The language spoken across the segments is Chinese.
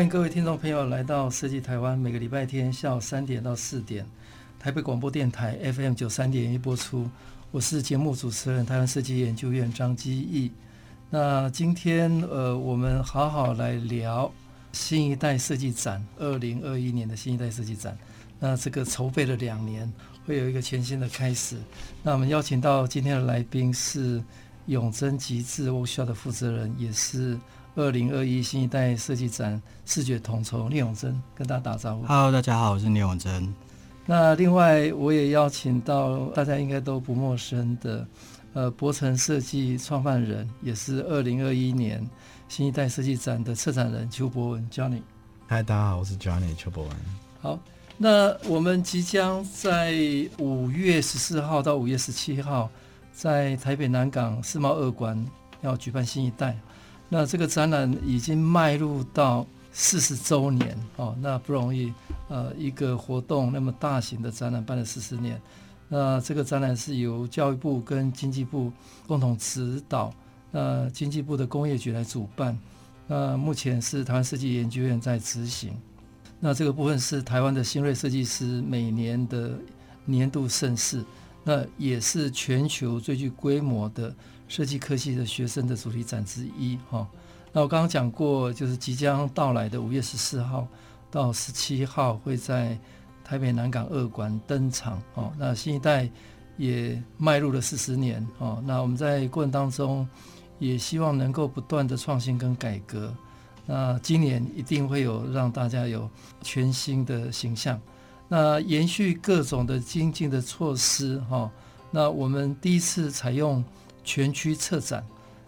欢迎各位听众朋友来到设计台湾，每个礼拜天下午三点到四点，台北广播电台 FM 九三点一播出。我是节目主持人，台湾设计研究院张基义。那今天呃，我们好好来聊新一代设计展，二零二一年的新一代设计展。那这个筹备了两年，会有一个全新的开始。那我们邀请到今天的来宾是永臻极致屋效的负责人，也是二零二一新一代设计展视觉统筹聂永臻，跟大家打招呼。Hello，大家好，我是聂永臻。那另外，我也邀请到大家应该都不陌生的，呃，博成设计创办人，也是二零二一年新一代设计展的策展人邱博文 Johnny。嗨，大家好，我是 Johnny 邱博文。好，那我们即将在五月十四号到五月十七号，在台北南港世贸二馆要举办新一代。那这个展览已经迈入到四十周年哦，那不容易。呃，一个活动那么大型的展览办了四十年，那这个展览是由教育部跟经济部共同指导，那经济部的工业局来主办，那目前是台湾设计研究院在执行，那这个部分是台湾的新锐设计师每年的年度盛事，那也是全球最具规模的设计科系的学生的主题展之一哈。那我刚刚讲过，就是即将到来的五月十四号。到十七号会在台北南港二馆登场哦。那新一代也迈入了四十年哦。那我们在过程当中也希望能够不断的创新跟改革。那今年一定会有让大家有全新的形象。那延续各种的精进的措施哈。那我们第一次采用全区策展。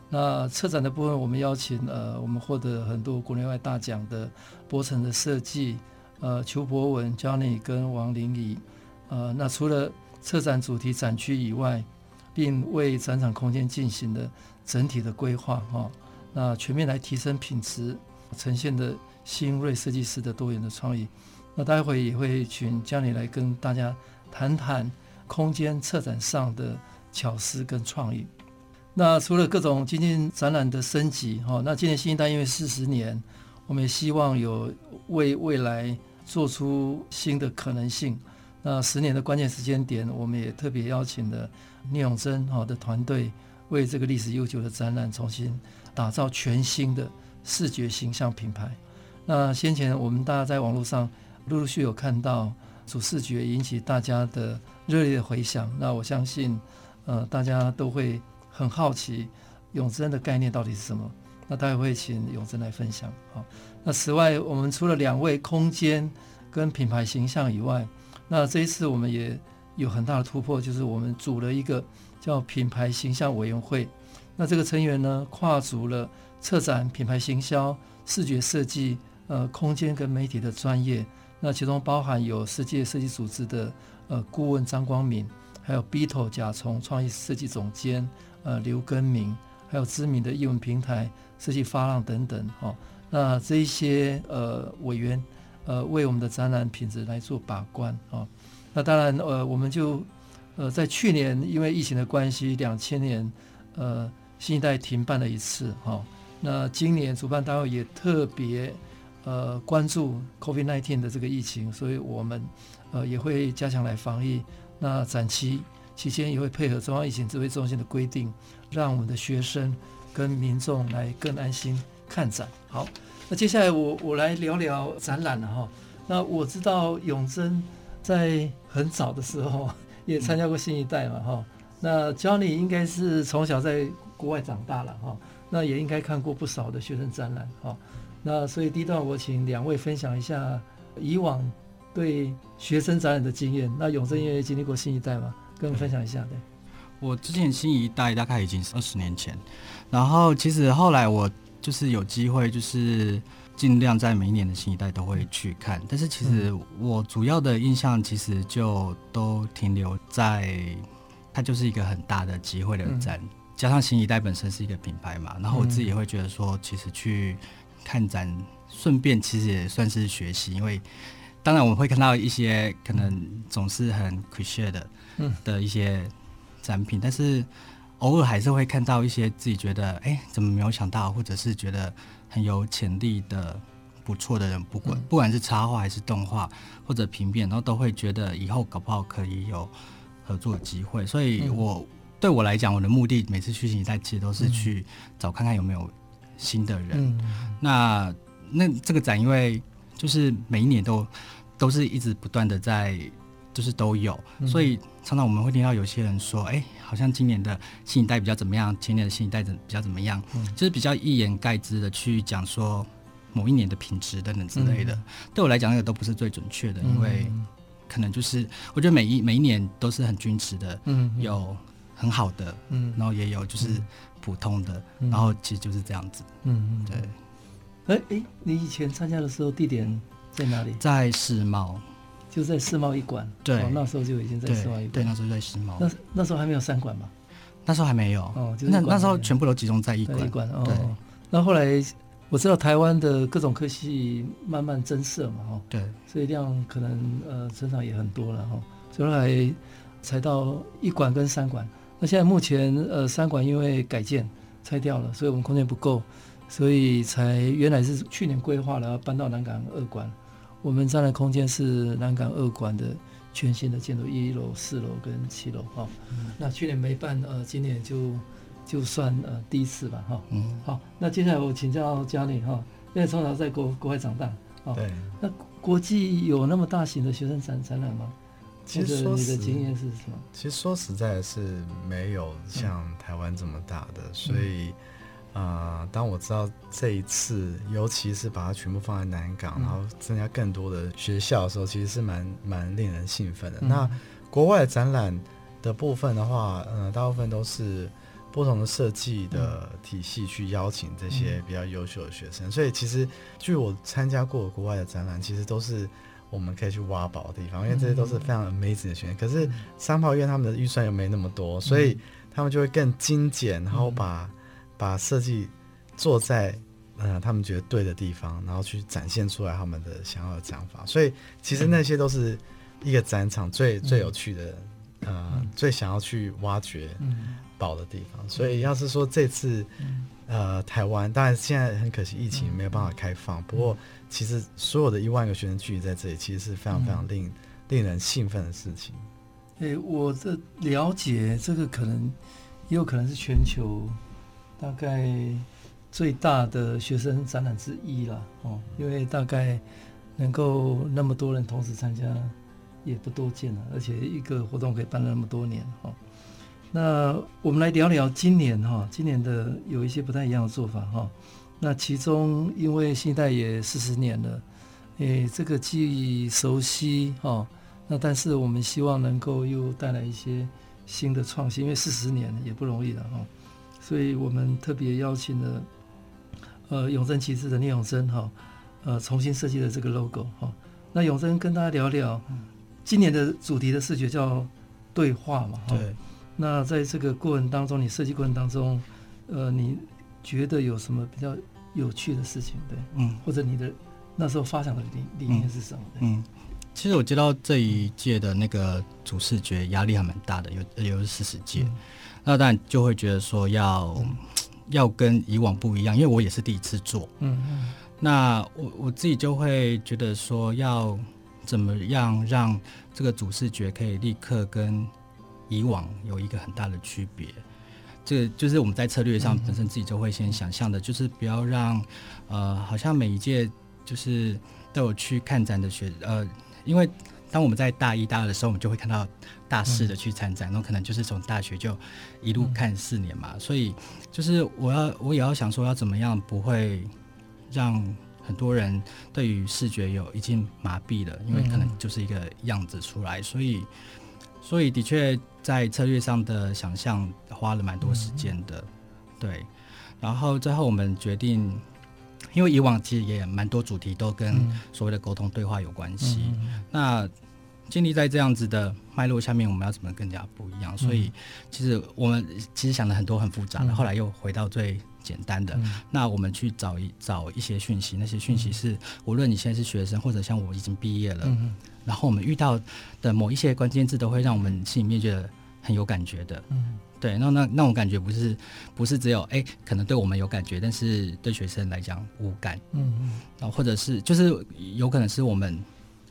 那策展的部分，我们邀请呃，我们获得很多国内外大奖的博城的设计，呃，邱博文、江里跟王林仪，呃，那除了策展主题展区以外，并为展场空间进行了整体的规划哈，那全面来提升品质，呈现的新锐设计师的多元的创意。那待会也会请江里来跟大家谈谈空间策展上的巧思跟创意。那除了各种今年展览的升级，哈，那今年新一代因为四十年，我们也希望有为未来做出新的可能性。那十年的关键时间点，我们也特别邀请了聂永臻哈的团队，为这个历史悠久的展览重新打造全新的视觉形象品牌。那先前我们大家在网络上陆陆续有看到主视觉引起大家的热烈的回响，那我相信，呃，大家都会。很好奇永臻的概念到底是什么？那待会请永臻来分享。好，那此外，我们除了两位空间跟品牌形象以外，那这一次我们也有很大的突破，就是我们组了一个叫品牌形象委员会。那这个成员呢，跨足了策展、品牌行销、视觉设计、呃，空间跟媒体的专业。那其中包含有世界设计组织的呃顾问张光敏，还有 Beetle 甲虫创意设计总监。呃，刘根明，还有知名的译文平台设计发浪等等，哈、哦，那这一些呃委员，呃，为我们的展览品质来做把关，啊、哦，那当然，呃，我们就呃在去年因为疫情的关系，两千年呃新一代停办了一次，哈、哦，那今年主办单位也特别呃关注 COVID-19 的这个疫情，所以我们呃也会加强来防疫，那展期。期间也会配合中央疫情指挥中心的规定，让我们的学生跟民众来更安心看展。好，那接下来我我来聊聊展览了哈。那我知道永贞在很早的时候也参加过新一代嘛哈。那 Johnny 应该是从小在国外长大了哈，那也应该看过不少的学生展览哈。那所以第一段我请两位分享一下以往对学生展览的经验。那永贞因为经历过新一代嘛？跟我们分享一下，对，我之前新一代大概已经是二十年前，然后其实后来我就是有机会，就是尽量在每一年的新一代都会去看。但是其实我主要的印象其实就都停留在，它就是一个很大的集会的展，嗯、加上新一代本身是一个品牌嘛。然后我自己也会觉得说，其实去看展，顺便其实也算是学习，因为当然我们会看到一些可能总是很 cliché 的，嗯，的一些展品，但是。偶尔还是会看到一些自己觉得哎，怎么没有想到，或者是觉得很有潜力的不错的人，不管不管是插画还是动画或者平面，然后都会觉得以后搞不好可以有合作机会。所以我，我对我来讲，我的目的每次去新一代其实都是去找看看有没有新的人。那那这个展，因为就是每一年都都是一直不断的在。就是都有，所以常常我们会听到有些人说，哎、欸，好像今年的新一代比较怎么样，前年的新一代怎比较怎么样，就是比较一言盖之的去讲说某一年的品质等等之类的。对我来讲，那个都不是最准确的，因为可能就是我觉得每一每一年都是很均值的，有很好的，然后也有就是普通的，然后其实就是这样子。嗯嗯，对。哎哎，你以前参加的时候地点在哪里？在世贸。就在世贸一馆，对、哦，那时候就已经在世贸一馆，对，那时候在世贸。那那时候还没有三馆嘛？那时候还没有，哦，就是、那那时候全部都集中在一馆。一馆哦。对。那后来我知道台湾的各种科系慢慢增设嘛，哈，对，所以量可能呃成长也很多了哈。所以后来才到一馆跟三馆。那现在目前呃三馆因为改建拆掉了，所以我们空间不够，所以才原来是去年规划了要搬到南港二馆。我们站的空间是南港二馆的全新的建筑，一楼、四楼跟七楼哈。嗯、那去年没办，呃，今年就就算呃第一次吧哈。嗯。好，那接下来我请教嘉玲哈，因为从小在国国外长大，对。那国际有那么大型的学生展展览吗？其实说你的经验是什么？其实说实在是没有像台湾这么大的，嗯、所以。啊、呃，当我知道这一次，尤其是把它全部放在南港，嗯、然后增加更多的学校的时候，其实是蛮蛮令人兴奋的。嗯、那国外的展览的部分的话，嗯、呃，大部分都是不同的设计的体系去邀请这些比较优秀的学生，嗯、所以其实据我参加过国外的展览，其实都是我们可以去挖宝的地方，因为这些都是非常 amazing 的学生。可是三炮院他们的预算又没那么多，所以他们就会更精简，然后把。把设计做在呃他们觉得对的地方，然后去展现出来他们的想要的想法。所以其实那些都是一个展场最、嗯、最有趣的呃、嗯、最想要去挖掘宝的地方。嗯、所以要是说这次呃台湾，当然现在很可惜疫情没有办法开放。嗯、不过其实所有的一万个学生聚集在这里，其实是非常非常令、嗯、令人兴奋的事情。诶，我的了解，这个可能也有可能是全球。大概最大的学生展览之一了哦，因为大概能够那么多人同时参加也不多见了，而且一个活动可以办了那么多年哈。那我们来聊聊今年哈，今年的有一些不太一样的做法哈。那其中因为新一代也四十年了，诶，这个既熟悉哈，那但是我们希望能够又带来一些新的创新，因为四十年也不容易了哈。所以我们特别邀请了，呃，永贞旗帜的聂永贞哈，呃，重新设计的这个 logo 哈。那永贞跟大家聊聊，今年的主题的视觉叫对话嘛哈。对。那在这个过程当中，你设计过程当中，呃，你觉得有什么比较有趣的事情？对，嗯，或者你的那时候发想的理理念是什么？嗯，其实我接到这一届的那个主视觉压力还蛮大的，有有四十届。嗯那当然就会觉得说要、嗯、要跟以往不一样，因为我也是第一次做。嗯嗯。嗯，那我我自己就会觉得说要怎么样让这个主视觉可以立刻跟以往有一个很大的区别。这个就是我们在策略上本身自己就会先想象的，嗯、就是不要让呃好像每一届就是带我去看展的学呃，因为。当我们在大一、大二的时候，我们就会看到大四的去参展，那、嗯、可能就是从大学就一路看四年嘛。嗯、所以，就是我要，我也要想说，要怎么样不会让很多人对于视觉有已经麻痹了，因为可能就是一个样子出来。所以，所以的确在策略上的想象花了蛮多时间的。嗯、对，然后最后我们决定，因为以往其实也蛮多主题都跟所谓的沟通对话有关系。嗯、那建立在这样子的脉络下面，我们要怎么更加不一样？所以其实我们其实想了很多很复杂的，后来又回到最简单的。那我们去找一找一些讯息，那些讯息是无论你现在是学生，或者像我已经毕业了，然后我们遇到的某一些关键字，都会让我们心里面觉得很有感觉的。对，那那那种感觉不是不是只有哎，可能对我们有感觉，但是对学生来讲无感。嗯嗯，然后或者是就是有可能是我们。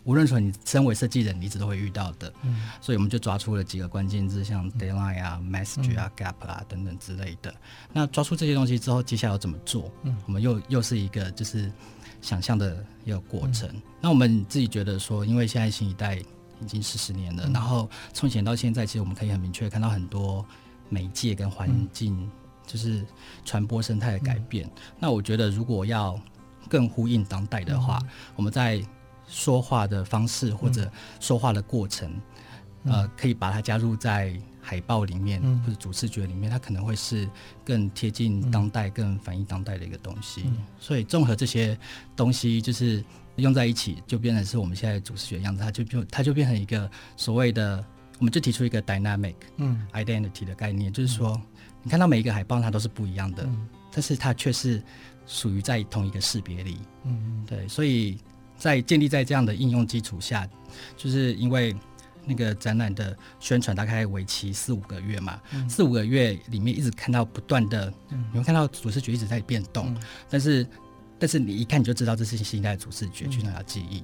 无论说你身为设计人，你一直都会遇到的，嗯，所以我们就抓出了几个关键字，像 deadline 啊、嗯、message 啊、嗯、gap 啊等等之类的。那抓出这些东西之后，接下来要怎么做？嗯，我们又又是一个就是想象的一个过程。嗯、那我们自己觉得说，因为现在新一代已经四十年了，嗯、然后从前到现在，其实我们可以很明确看到很多媒介跟环境，就是传播生态的改变。嗯、那我觉得，如果要更呼应当代的话，嗯、我们在说话的方式或者说话的过程，嗯、呃，可以把它加入在海报里面、嗯、或者主视觉里面，它可能会是更贴近当代、嗯、更反映当代的一个东西。嗯、所以综合这些东西，就是用在一起，就变成是我们现在主视觉的样子。它就变它就变成一个所谓的，我们就提出一个 dynamic 嗯。identity 的概念，嗯、就是说，你看到每一个海报它都是不一样的，嗯、但是它却是属于在同一个识别里。嗯，对，所以。在建立在这样的应用基础下，就是因为那个展览的宣传大概为期四五个月嘛，嗯、四五个月里面一直看到不断的，嗯、你会看到主视觉一直在变动，嗯、但是但是你一看你就知道这是新一代的主视觉，去哪要记忆？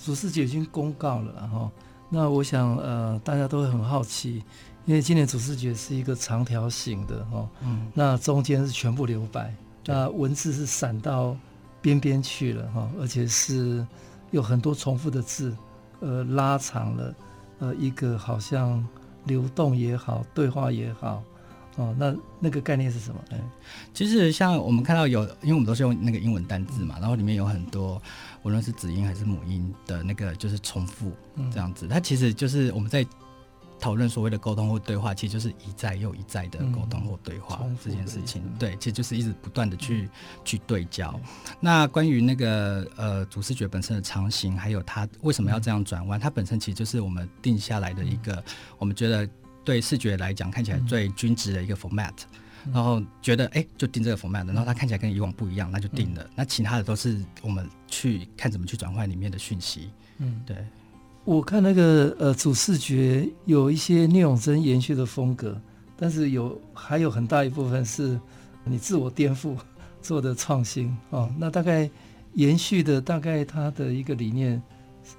主视觉已经公告了哈，那我想呃大家都会很好奇，因为今年主视觉是一个长条形的哈，嗯，那中间是全部留白，那文字是闪到。边边去了哈，而且是有很多重复的字，呃，拉长了，呃，一个好像流动也好，对话也好，哦，那那个概念是什么？哎，其实像我们看到有，因为我们都是用那个英文单字嘛，然后里面有很多，无论是子音还是母音的那个，就是重复这样子，它其实就是我们在。讨论所谓的沟通或对话，其实就是一再又一再的沟通或对话这件事情。对，其实就是一直不断的去、嗯、去对焦。那关于那个呃主视觉本身的长形，还有它为什么要这样转弯，嗯、它本身其实就是我们定下来的一个，嗯、我们觉得对视觉来讲看起来最均值的一个 format。嗯、然后觉得哎、欸，就定这个 format，然后它看起来跟以往不一样，那就定了。嗯、那其他的都是我们去看怎么去转换里面的讯息。嗯，对。我看那个呃主视觉有一些聂永真延续的风格，但是有还有很大一部分是你自我颠覆做的创新 哦。那大概延续的大概它的一个理念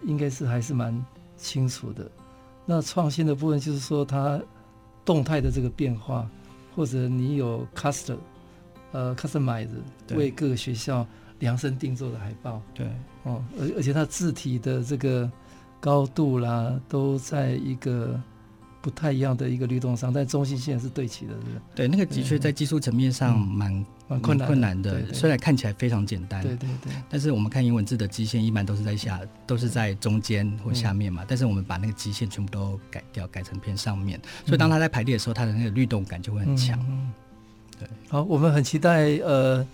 应该是还是蛮清楚的。那创新的部分就是说它动态的这个变化，或者你有 custom 呃 customize 为各个学校量身定做的海报，对哦，而而且它字体的这个。高度啦，都在一个不太一样的一个律动上，但中心线是对齐的，是吧，对，那个的确在技术层面上蛮蛮困难困难的，虽然看起来非常简单，对对对，但是我们看英文字的基线一般都是在下，都是在中间或下面嘛，嗯、但是我们把那个基线全部都改掉，改成偏上面，所以当它在排列的时候，它的那个律动感就会很强。嗯、对，好，我们很期待呃，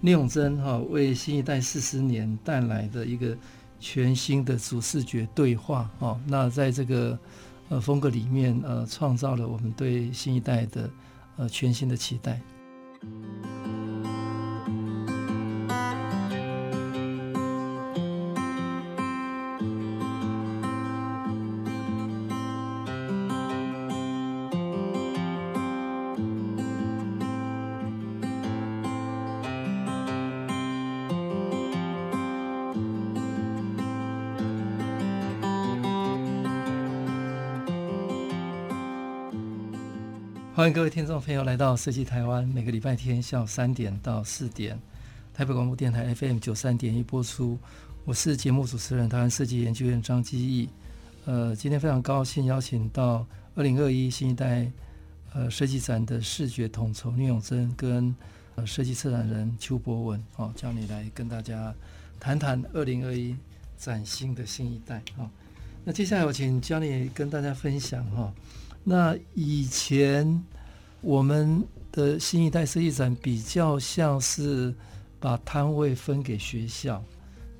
聂永真哈为新一代四十年带来的一个。全新的主视觉对话哦，那在这个呃风格里面呃，创造了我们对新一代的呃全新的期待。欢迎各位听众朋友来到设计台湾，每个礼拜天下午三点到四点，台北广播电台 FM 九三点一播出。我是节目主持人，台湾设计研究院张基义。呃，今天非常高兴邀请到二零二一新一代呃设计展的视觉统筹聂永珍跟呃设计策展人邱博文哦，叫你来跟大家谈谈二零二一崭新的新一代哦。那接下来我请教你跟大家分享哈。哦那以前我们的新一代设计展比较像是把摊位分给学校，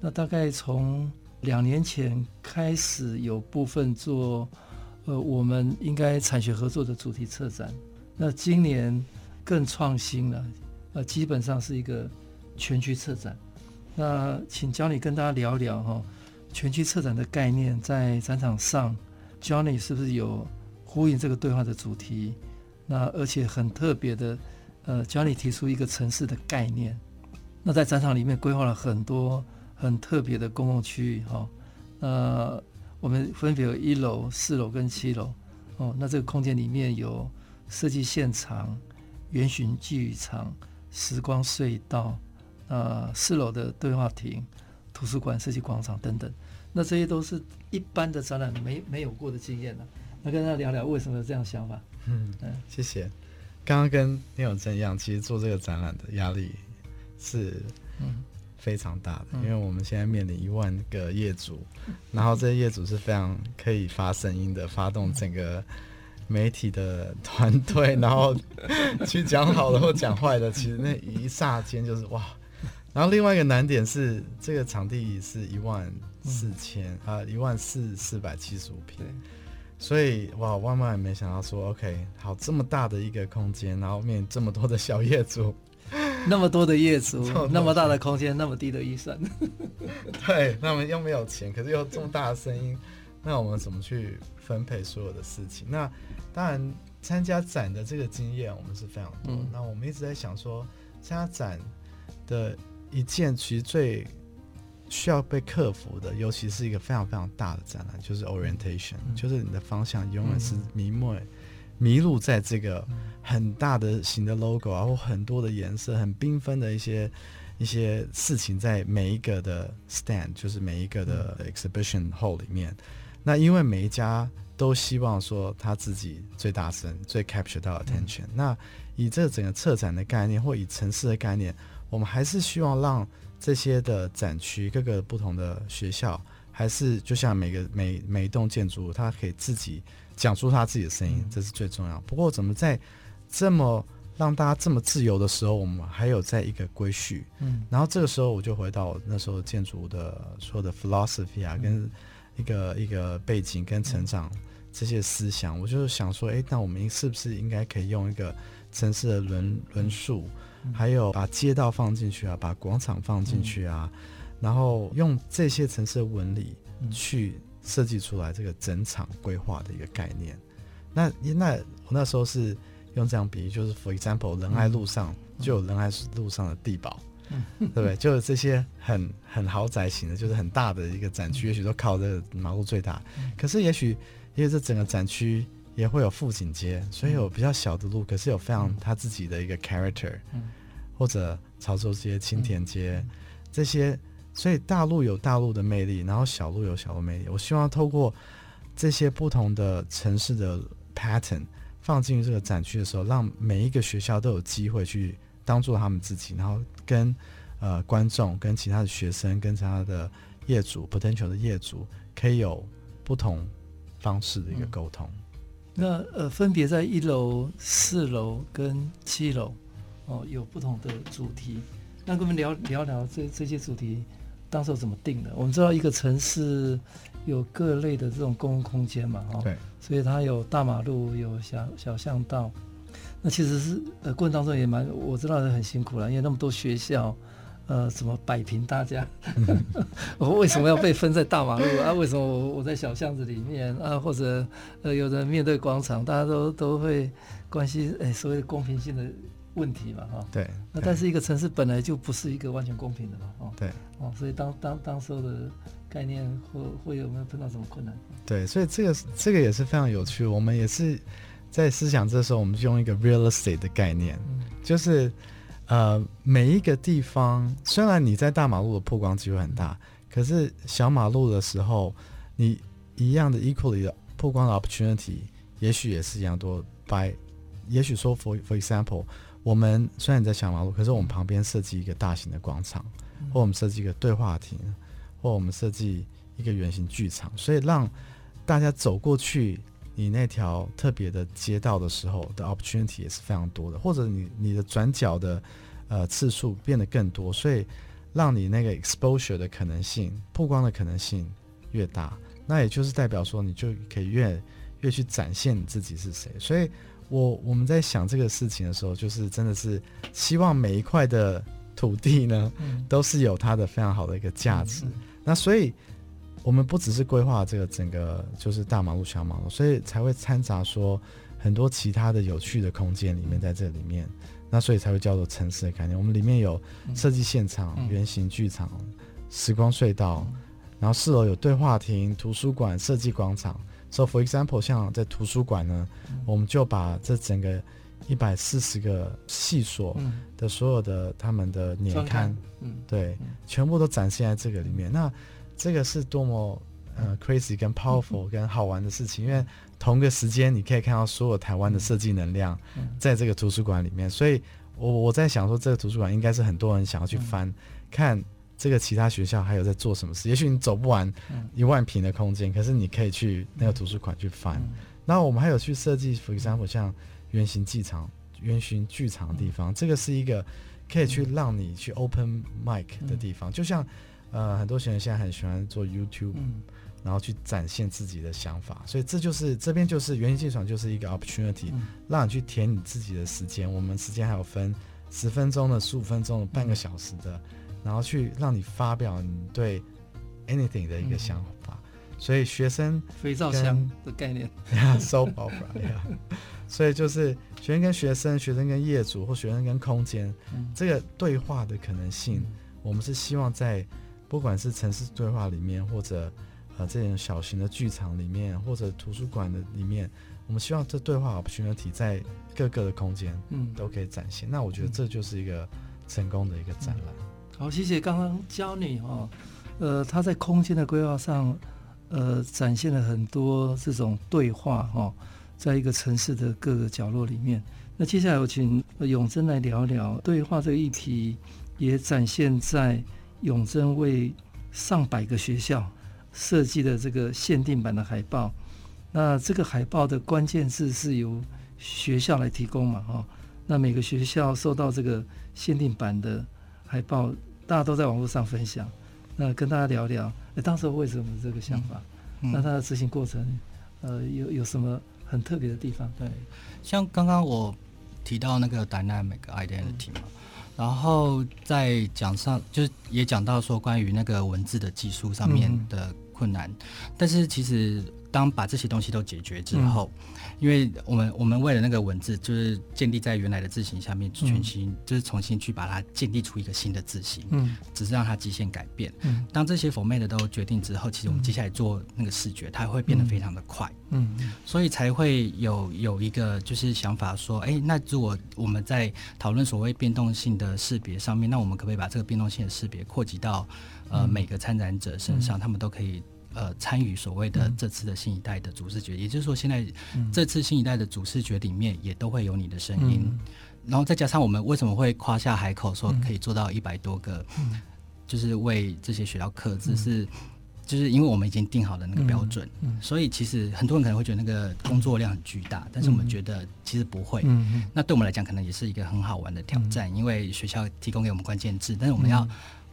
那大概从两年前开始有部分做，呃，我们应该产学合作的主题策展。那今年更创新了，呃，基本上是一个全区策展。那请 Johnny 跟大家聊聊哈，全区策展的概念在展场上，Johnny 是不是有呼应这个对话的主题？那而且很特别的，呃，Johnny 提出一个城市的概念。那在展场里面规划了很多很特别的公共区域哈。呃，我们分别有一楼、四楼跟七楼。哦，那这个空间里面有设计现场、圆循剧场、时光隧道。呃，四楼的对话亭、图书馆、设计广场等等，那这些都是一般的展览没没有过的经验呢。那跟他聊聊为什么有这样想法？嗯嗯，谢谢。刚刚跟聂永真一样，其实做这个展览的压力是嗯非常大的，嗯、因为我们现在面临一万个业主，嗯、然后这些业主是非常可以发声音的，发动整个媒体的团队，然后去讲好的或讲坏的，其实那一霎间就是哇。然后另外一个难点是，这个场地是一万四千啊，一万四四百七十五平，对所以哇，万万没想到说，OK，好，这么大的一个空间，然后面这么多的小业主，那么多的业主，那么大的空间，那么低的预算，对，那么又没有钱，可是又这么大的声音，那我们怎么去分配所有的事情？那当然，参加展的这个经验我们是非常多，嗯、那我们一直在想说，参加展的。一件其实最需要被克服的，尤其是一个非常非常大的展览，就是 orientation，、嗯、就是你的方向永远是迷昧、嗯、迷路在这个很大的型的 logo 啊，或很多的颜色、很缤纷的一些一些事情在每一个的 stand，就是每一个的 exhibition hall 里面。那因为每一家都希望说他自己最大声、最 capture 到 attention、嗯。那以这整个策展的概念，或以城市的概念。我们还是希望让这些的展区，各个不同的学校，还是就像每个每每一栋建筑物，它可以自己讲出它自己的声音，嗯、这是最重要。不过，怎么在这么让大家这么自由的时候，我们还有在一个规序。嗯，然后这个时候我就回到那时候建筑的说的 philosophy 啊，嗯、跟一个一个背景跟成长这些思想，嗯、我就想说，哎，那我们是不是应该可以用一个城市的轮轮数？还有把街道放进去啊，把广场放进去啊，嗯、然后用这些城市的纹理去设计出来这个整场规划的一个概念。那那我那时候是用这样比喻，就是 for example，仁爱路上就有仁爱路上的地堡，嗯、对不对？就是这些很很豪宅型的，就是很大的一个展区，也许都靠这个马路最大。可是也许因为这整个展区。也会有富锦街，所以有比较小的路，嗯、可是有非常他自己的一个 character，、嗯、或者潮州街、青田街、嗯、这些，所以大路有大路的魅力，然后小路有小路魅力。我希望透过这些不同的城市的 pattern 放进这个展区的时候，让每一个学校都有机会去当做他们自己，然后跟呃观众、跟其他的学生、跟其他的业主 potential 的业主，可以有不同方式的一个沟通。嗯那呃，分别在一楼、四楼跟七楼，哦，有不同的主题。那跟我们聊聊聊这这些主题，当时怎么定的？我们知道一个城市有各类的这种公共空间嘛，哦，对，所以它有大马路，有小小巷道。那其实是呃，过程当中也蛮，我知道是很辛苦了，因为那么多学校。呃，怎么摆平大家？我为什么要被分在大马路啊？为什么我我在小巷子里面啊？或者呃，有人面对广场，大家都都会关心哎，所谓的公平性的问题嘛，哈。对。那但是一个城市本来就不是一个完全公平的嘛，哦。对。哦，所以当当当时候的概念会会有没有碰到什么困难？对，所以这个这个也是非常有趣。我们也是在思想这时候，我们就用一个 real estate 的概念，嗯、就是。呃，每一个地方，虽然你在大马路的曝光机会很大，可是小马路的时候，你一样的 equally 的曝光的 opportunity，也许也是一样多。by，也许说 for for example，我们虽然你在小马路，可是我们旁边设计一个大型的广场，或我们设计一个对话亭，或我们设计一个圆形剧场，所以让大家走过去你那条特别的街道的时候的 opportunity 也是非常多的，或者你你的转角的呃次数变得更多，所以让你那个 exposure 的可能性、曝光的可能性越大，那也就是代表说你就可以越越去展现你自己是谁。所以我我们在想这个事情的时候，就是真的是希望每一块的土地呢，都是有它的非常好的一个价值。那所以。我们不只是规划这个整个就是大马路小马路，所以才会掺杂说很多其他的有趣的空间里面在这里面，那所以才会叫做城市的概念。我们里面有设计现场、圆形剧场、时光隧道，然后四楼有对话亭、图书馆、设计广场。So for example，像在图书馆呢，我们就把这整个一百四十个系所的所有的他们的年刊，对，全部都展现在这个里面。那这个是多么呃 crazy 跟 powerful 跟好玩的事情，因为同个时间你可以看到所有台湾的设计能量在这个图书馆里面，所以我我在想说，这个图书馆应该是很多人想要去翻看这个其他学校还有在做什么事。也许你走不完一万平的空间，可是你可以去那个图书馆去翻。然后我们还有去设计，for example 像圆形剧场、圆形剧场的地方，这个是一个可以去让你去 open mic 的地方，就像。呃，很多学生现在很喜欢做 YouTube，嗯，然后去展现自己的想法，所以这就是这边就是圆形剧场就是一个 opportunity，嗯，让你去填你自己的时间。我们时间还有分十分钟的、十五分钟的、半个小时的，然后去让你发表你对 anything 的一个想法。嗯，所以学生肥皂箱的概念，soap opera，所以就是学生跟学生、学生跟业主或学生跟空间，嗯，这个对话的可能性，嗯，我们是希望在。不管是城市对话里面，或者呃这种小型的剧场里面，或者图书馆的里面，我们希望这对话 opportunity 在各个的空间，嗯，都可以展现。那我觉得这就是一个成功的一个展览。嗯、好，谢谢刚刚教你哦，呃，他在空间的规划上，呃，展现了很多这种对话哦，在一个城市的各个角落里面。那接下来我请永贞来聊聊对话这个议题，也展现在。永贞为上百个学校设计的这个限定版的海报，那这个海报的关键字是由学校来提供嘛？哈，那每个学校收到这个限定版的海报，大家都在网络上分享。那跟大家聊聊，哎，当时为什么这个想法？嗯嗯、那它的执行过程，呃，有有什么很特别的地方？对，像刚刚我提到那个 dynamic identity 嘛。嗯然后在讲上，就是也讲到说关于那个文字的技术上面的困难，嗯、但是其实当把这些东西都解决之后，嗯、因为我们我们为了那个文字，就是建立在原来的字形下面，全新、嗯、就是重新去把它建立出一个新的字形，嗯，只是让它极限改变。嗯，当这些 format 都决定之后，其实我们接下来做那个视觉，它会变得非常的快。嗯，所以才会有有一个就是想法说，哎，那如果我们在讨论所谓变动性的识别上面，那我们可不可以把这个变动性的识别扩及到呃每个参展者身上，他们都可以。呃，参与所谓的这次的新一代的主视觉，嗯、也就是说，现在这次新一代的主视觉里面也都会有你的声音，嗯、然后再加上我们为什么会夸下海口说可以做到一百多个，嗯、就是为这些学校刻字，是、嗯、就是因为我们已经定好了那个标准，嗯。嗯、所以其实很多人可能会觉得那个工作量很巨大，但是我们觉得其实不会。嗯、那对我们来讲，可能也是一个很好玩的挑战，嗯、因为学校提供给我们关键字，但是我们要。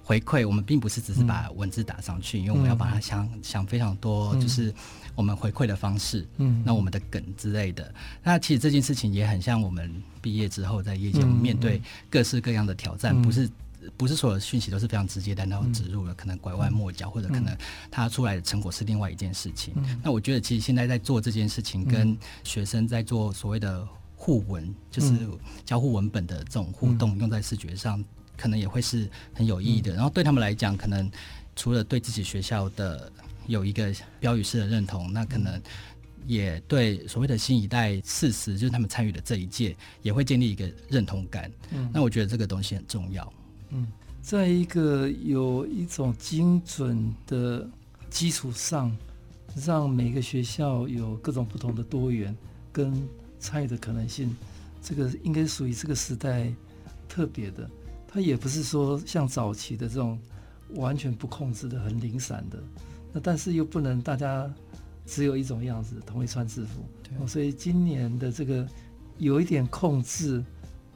回馈我们并不是只是把文字打上去，嗯、因为我们要把它想想非常多，就是我们回馈的方式，嗯，那我们的梗之类的。那其实这件事情也很像我们毕业之后在业界面对各式各样的挑战，嗯、不是不是所有讯息都是非常直接的，然后植入了，可能拐弯抹角，或者可能它出来的成果是另外一件事情。嗯、那我觉得其实现在在做这件事情，跟学生在做所谓的互文，就是交互文本的这种互动，用在视觉上。可能也会是很有意义的，然后对他们来讲，可能除了对自己学校的有一个标语式的认同，那可能也对所谓的新一代事实，就是他们参与的这一届，也会建立一个认同感。嗯，那我觉得这个东西很重要。嗯，在一个有一种精准的基础上，让每个学校有各种不同的多元跟参与的可能性，这个应该属于这个时代特别的。它也不是说像早期的这种完全不控制的、很零散的，那但是又不能大家只有一种样子，同一穿制服。对，所以今年的这个有一点控制，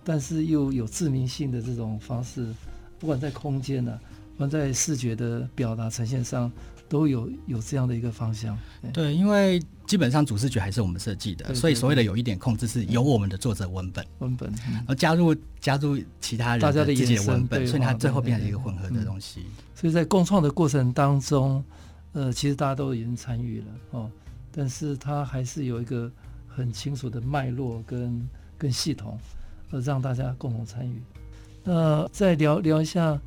但是又有致命性的这种方式，不管在空间呢、啊，不管在视觉的表达呈现上。都有有这样的一个方向，对，对，因为基本上主视觉还是我们设计的，对对对，所以所谓的有一点控制是由我们的作者文本，文本，然后加入加入其他人大家的自己的文本，所以它最后变成一个混合的东西。嗯、所以在共创的过程当中，呃，其实大家都已经参与了哦，但是它还是有一个很清楚的脉络跟跟系统，呃，让大家共同参与。那再聊聊一下，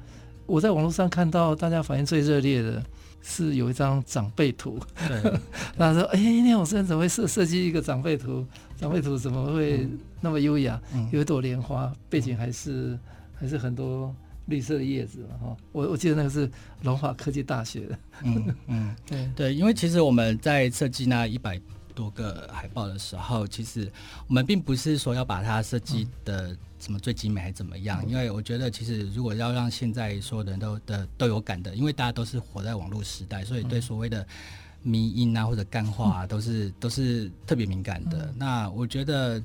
我在网络上看到大家反应最热烈的。是有一张长辈图，对，他说：“哎、欸，聂永生怎么会设设计一个长辈图？长辈图怎么会那么优雅？嗯、有一朵莲花，背景还是还是很多绿色的叶子哈。我我记得那个是龙华科技大学的。嗯嗯，对对，因为其实我们在设计那一百多个海报的时候，其实我们并不是说要把它设计的什么最精美还怎么样，因为我觉得其实如果要让现在所有的人都的都有感的，因为大家都是活在网络时代，所以对所谓的迷音啊或者干话啊都是都是特别敏感的。那我觉得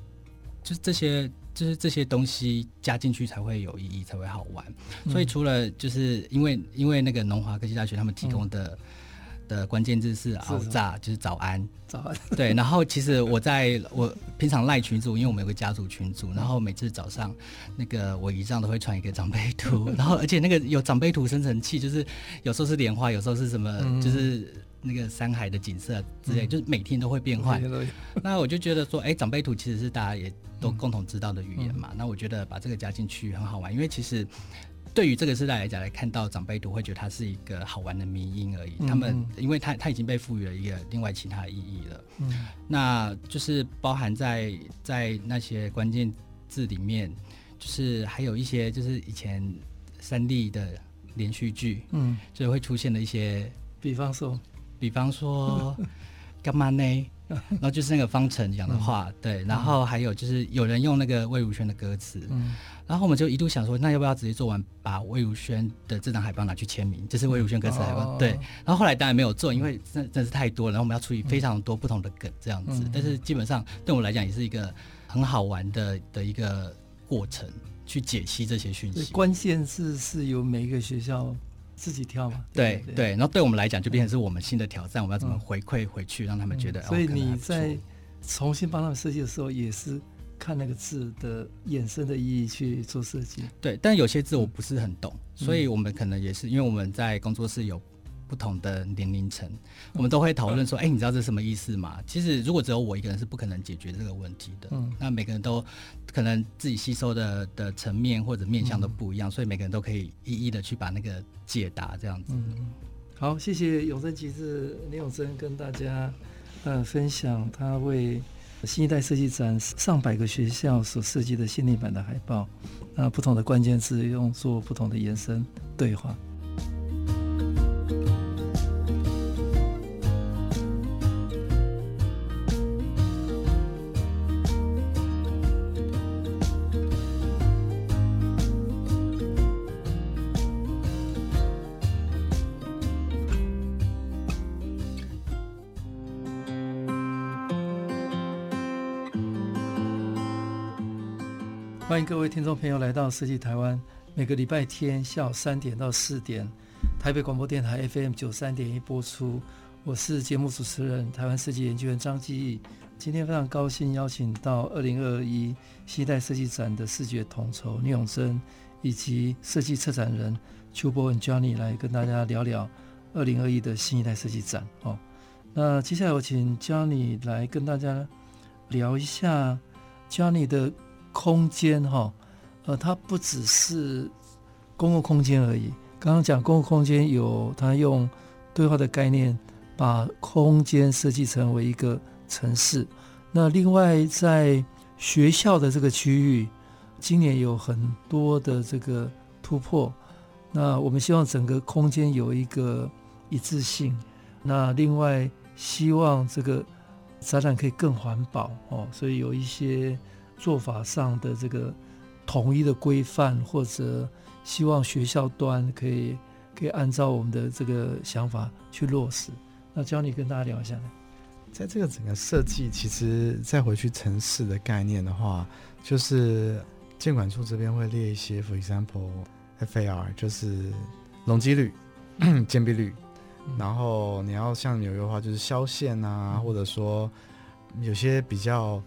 就是这些就是这些东西加进去才会有意义，才会好玩。所以除了就是因为因为那个农华科技大学他们提供的。的关键字是熬炸，就是早安，早安。对，然后其实我在我平常赖群组，因为我们有个家族群组，然后每次早上那个我姨丈都会传一个长辈图，然后而且那个有长辈图生成器，就是有时候是莲花，有时候是什么，就是那个山海的景色之类，就是每天都会变换。那我就觉得说，哎，长辈图其实是大家也都共同知道的语言嘛，那我觉得把这个加进去很好玩，因为其实。对于这个时代来讲，来看到长辈图会觉得它是一个好玩的迷因而已。嗯、他们因为它它已经被赋予了一个另外其他意义了。嗯，那就是包含在在那些关键字里面，就是还有一些就是以前三 D 的连续剧，嗯，就会出现的一些，比方说，比方说干嘛呢？然后就是那个方程讲的话，嗯、对，然后还有就是有人用那个魏如萱的歌词，嗯，然后我们就一度想说，那要不要直接做完，把魏如萱的这张海报拿去签名，就是魏如萱歌词海报，哦、对。然后后来当然没有做，因为真真是太多了，然后我们要处理非常多不同的梗这样子，嗯、但是基本上对我来讲也是一个很好玩的的一个过程，去解析这些讯息。关键是是由每一个学校。自己挑嘛，对对，对，对，然后对我们来讲就变成是我们新的挑战，嗯、我们要怎么回馈回去，让他们觉得。所以你在重新帮他们设计的时候，也是看那个字的衍生的意义去做设计。对，但有些字我不是很懂，嗯、所以我们可能也是因为我们在工作室有。不同的年龄层，我们都会讨论说：“哎、欸，你知道这是什么意思吗？”其实，如果只有我一个人是不可能解决这个问题的。嗯，那每个人都可能自己吸收的的层面或者面向都不一样，嗯、所以每个人都可以一一的去把那个解答这样子。嗯，好，谢谢永生集致林永生跟大家呃分享他为新一代设计展上百个学校所设计的限定版的海报，那不同的关键字用做不同的延伸对话。欢迎各位听众朋友来到设计台湾，每个礼拜天下午三点到四点，台北广播电台 FM 九三点一播出。我是节目主持人台湾设计研究员张基义。今天非常高兴邀请到二零二一新一代设计展的视觉统筹聂永真，以及设计策展人邱博文 Johnny 来跟大家聊聊二零二一的新一代设计展。哦，那接下来我请 Johnny 来跟大家聊一下 Johnny 的。空间哈，呃，它不只是公共空间而已。刚刚讲公共空间有，它用对话的概念把空间设计成为一个城市。那另外在学校的这个区域，今年有很多的这个突破。那我们希望整个空间有一个一致性。那另外希望这个展览可以更环保哦，所以有一些。做法上的这个统一的规范，或者希望学校端可以可以按照我们的这个想法去落实。那教你跟大家聊一下呢？在这个整个设计，其实再回去城市的概念的话，就是建管处这边会列一些，for example FAR，就是容积率、建蔽率，然后你要像纽约的话，就是消线啊，或者说有些比较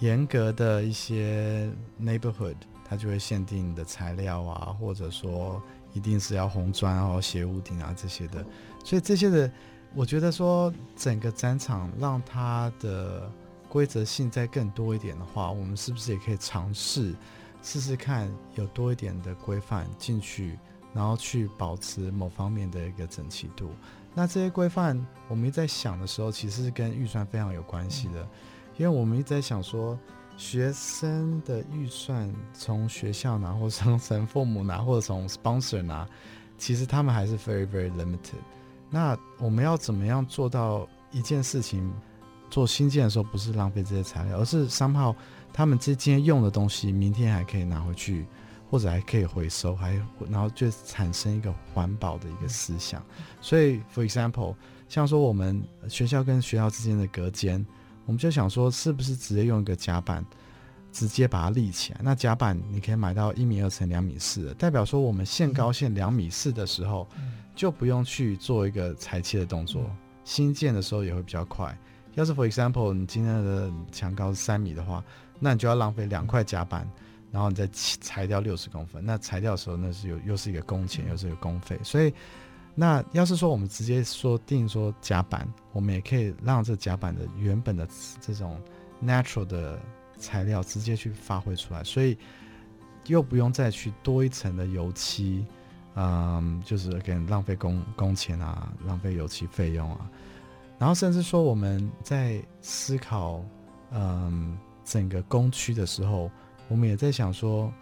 严格的一些 neighborhood，它就会限定你的材料啊，或者说一定是要红砖哦、斜屋顶啊这些的，所以这些的。我觉得说整个展场让它的规则性再更多一点的话，我们是不是也可以尝试试试看有多一点的规范进去，然后去保持某方面的一个整齐度？那这些规范我们在想的时候，其实是跟预算非常有关系的，因为我们一直在想说，学生的预算从学校拿，或者从父母拿，或者从 sponsor 拿，其实他们还是 very very limited。那我们要怎么样做到一件事情？做新建的时候不是浪费这些材料，而是 somehow 他们之间用的东西，明天还可以拿回去，或者还可以回收，还然后就产生一个环保的一个思想。所以，for example，像说我们学校跟学校之间的隔间，我们就想说，是不是直接用一个夹板，直接把它立起来？那夹板你可以买到一米二乘两米四的，代表说我们限高限两米四的时候。就不用去做一个裁切的动作，新建的时候也会比较快。要是 for example 你今天的墙高是三米的话，那你就要浪费两块夹板，然后你再裁掉六十公分。那裁掉的时候，那是有又是一个工钱，又是一个工费。所以，那要是说我们直接说定说甲板，我们也可以让这甲板的原本的这种 natural 的材料直接去发挥出来，所以又不用再去多一层的油漆。嗯，就是给浪费工工钱啊，浪费油漆费用啊，然后甚至说我们在思考嗯整个工区的时候，我们也在想说，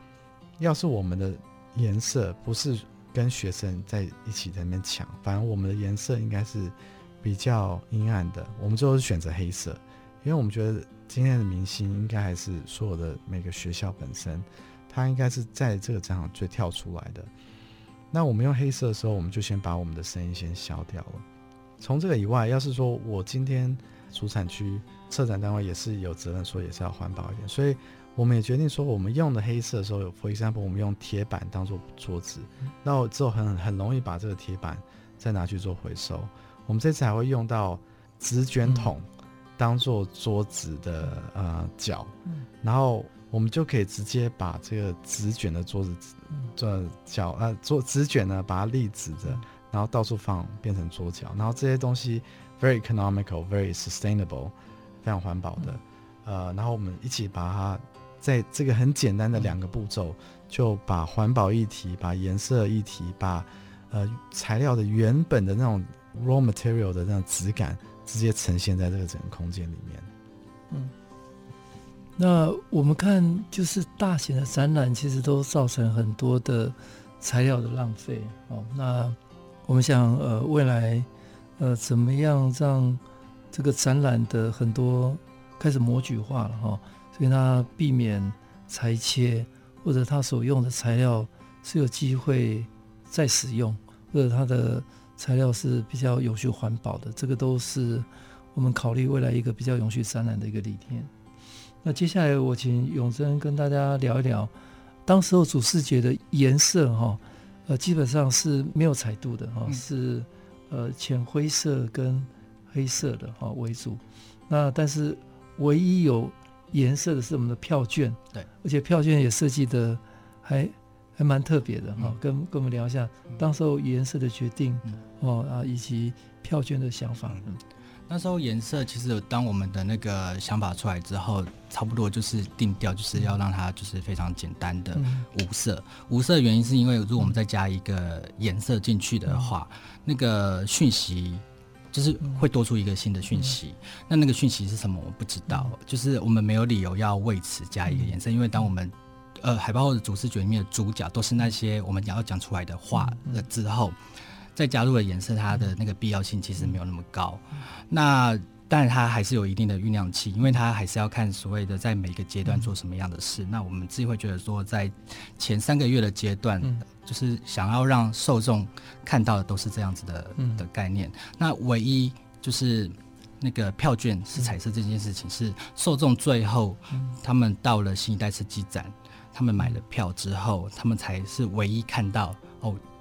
要是我们的颜色不是跟学生在一起在那边抢，反正我们的颜色应该是比较阴暗的，我们最后是选择黑色，因为我们觉得今天的明星应该还是所有的每个学校本身，它应该是在这个展场最跳出来的。那我们用黑色的时候，我们就先把我们的声音先消掉了。从这个以外，要是说我今天主产区策展单位也是有责任说也是要环保一点，所以我们也决定说，我们用的黑色的时候，for example，我们用铁板当做桌子，那我之后很很容易把这个铁板再拿去做回收。我们这次还会用到纸卷筒当做桌子的呃脚，然后。我们就可以直接把这个纸卷的桌子做脚呃做纸卷呢，把它立直着，然后到处放变成桌脚，然后这些东西 very economical, very sustainable，非常环保的，呃，然后我们一起把它在这个很简单的两个步骤，就把环保议题、把颜色议题、把呃材料的原本的那种 raw material 的那种质感，直接呈现在这个整个空间里面，嗯。那我们看，就是大型的展览，其实都造成很多的材料的浪费哦。那我们想，呃，未来，呃，怎么样让这个展览的很多开始模具化了哈？所以它避免裁切，或者它所用的材料是有机会再使用，或者它的材料是比较永续环保的，这个都是我们考虑未来一个比较永续展览的一个理念。那接下来我请永贞跟大家聊一聊，当时候主视觉的颜色哈，呃，基本上是没有彩度的哈，是呃浅灰色跟黑色的哈为主。那但是唯一有颜色的是我们的票券，对，而且票券也设计的还还蛮特别的哈，跟跟我们聊一下当时候颜色的决定哦啊，以及票券的想法。那时候颜色其实当我们的那个想法出来之后，差不多就是定调，就是要让它就是非常简单的无色。无色的原因是因为如果我们再加一个颜色进去的话，那个讯息就是会多出一个新的讯息。那那个讯息是什么？我不知道。就是我们没有理由要为此加一个颜色，因为当我们呃海报或者主视觉里面的主角都是那些我们要讲出来的话了之后。再加入了颜色，它的那个必要性其实没有那么高。那但它还是有一定的酝酿期，因为它还是要看所谓的在每个阶段做什么样的事。那我们自己会觉得说，在前三个月的阶段，就是想要让受众看到的都是这样子的的概念。那唯一就是那个票券是彩色这件事情，是受众最后他们到了新一代设计展，他们买了票之后，他们才是唯一看到哦。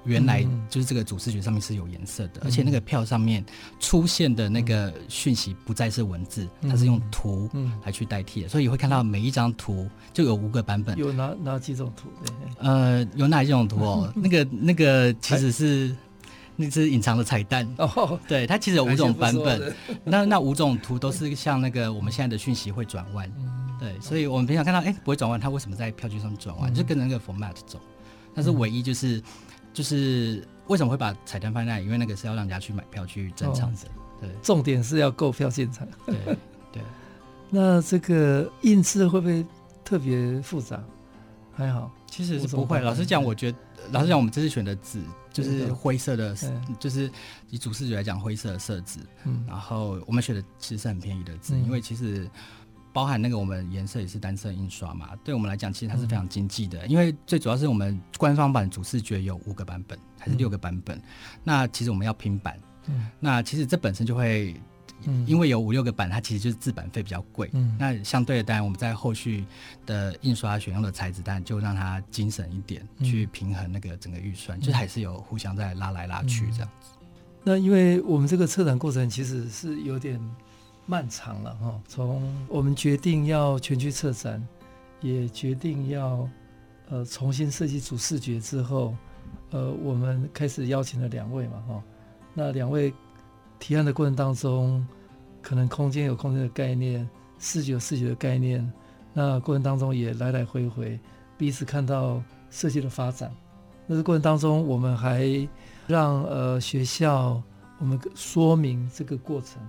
原来就是这个主视觉上面是有颜色的，嗯、而且那个票上面出现的那个讯息不再是文字，嗯、它是用图来去代替的，嗯、所以会看到每一张图就有五个版本。有哪哪几种图？呃，有哪几种图哦？那个那个其实是还那只隐藏的彩蛋哦。对，它其实有五种版本。那 那五种图都是像那个我们现在的讯息会转弯。嗯、对，所以我们平常看到哎不会转弯，它为什么在票据上面转弯？嗯、就跟着那个 format 走。但是唯一就是。就是为什么会把彩蛋放在那里？因为那个是要让人家去买票去珍藏的。对，重点是要购票现场。对对。那这个印制会不会特别复杂？还好，其实是不会。老实讲，我觉得，老实讲，我们这次选的纸就是灰色的，就是以主视觉来讲，灰色的色纸。嗯。然后我们选的其实是很便宜的纸，因为其实。包含那个我们颜色也是单色印刷嘛，对我们来讲其实它是非常经济的，嗯、因为最主要是我们官方版主视觉有五个版本还是六个版本，嗯、那其实我们要拼版，嗯、那其实这本身就会，因为有五六个版，它其实就是制版费比较贵，嗯、那相对的当然我们在后续的印刷选用的材质，当然就让它精神一点，嗯、去平衡那个整个预算，嗯、就是还是有互相在拉来拉去这样子。那因为我们这个策展过程其实是有点。漫长了哈，从我们决定要全区策展，也决定要呃重新设计主视觉之后，呃，我们开始邀请了两位嘛哈，那两位提案的过程当中，可能空间有空间的概念，视觉有视觉的概念，那过程当中也来来回回，彼此看到设计的发展。那这过程当中，我们还让呃学校我们说明这个过程。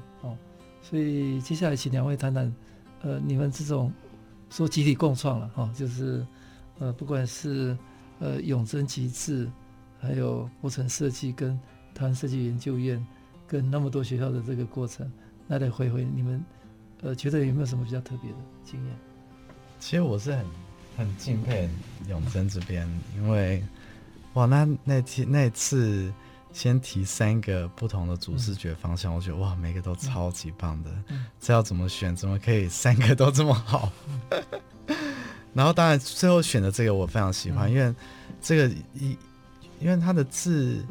所以接下来请两位谈谈，呃，你们这种说集体共创了哈，就是呃，不管是呃永贞极致，还有柏成设计跟台湾设计研究院，跟那么多学校的这个过程，那得回回，你们呃觉得有没有什么比较特别的经验？其实我是很很敬佩永贞这边，因为哇，那那天那次。先提三个不同的主视觉方向，嗯、我觉得哇，每个都超级棒的。嗯、这要怎么选？怎么可以三个都这么好？嗯、然后当然最后选的这个我非常喜欢，嗯、因为这个一，因为它的字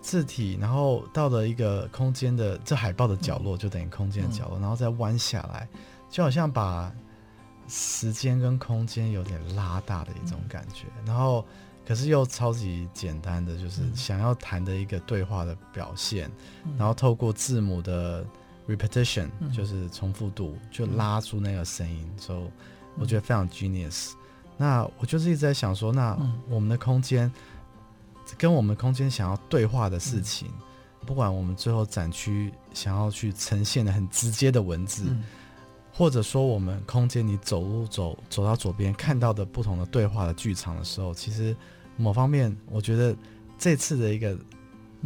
字体，然后到了一个空间的这海报的角落，就等于空间的角落，嗯、然后再弯下来，就好像把时间跟空间有点拉大的一种感觉，嗯、然后。可是又超级简单的，就是想要谈的一个对话的表现，嗯、然后透过字母的 repetition，、嗯、就是重复度，就拉出那个声音，所以、嗯。so, 我觉得非常 genius。嗯、那我就是一直在想说，那我们的空间跟我们空间想要对话的事情，嗯、不管我们最后展区想要去呈现的很直接的文字。嗯或者说，我们空间你走路走走到左边看到的不同的对话的剧场的时候，其实某方面，我觉得这次的一个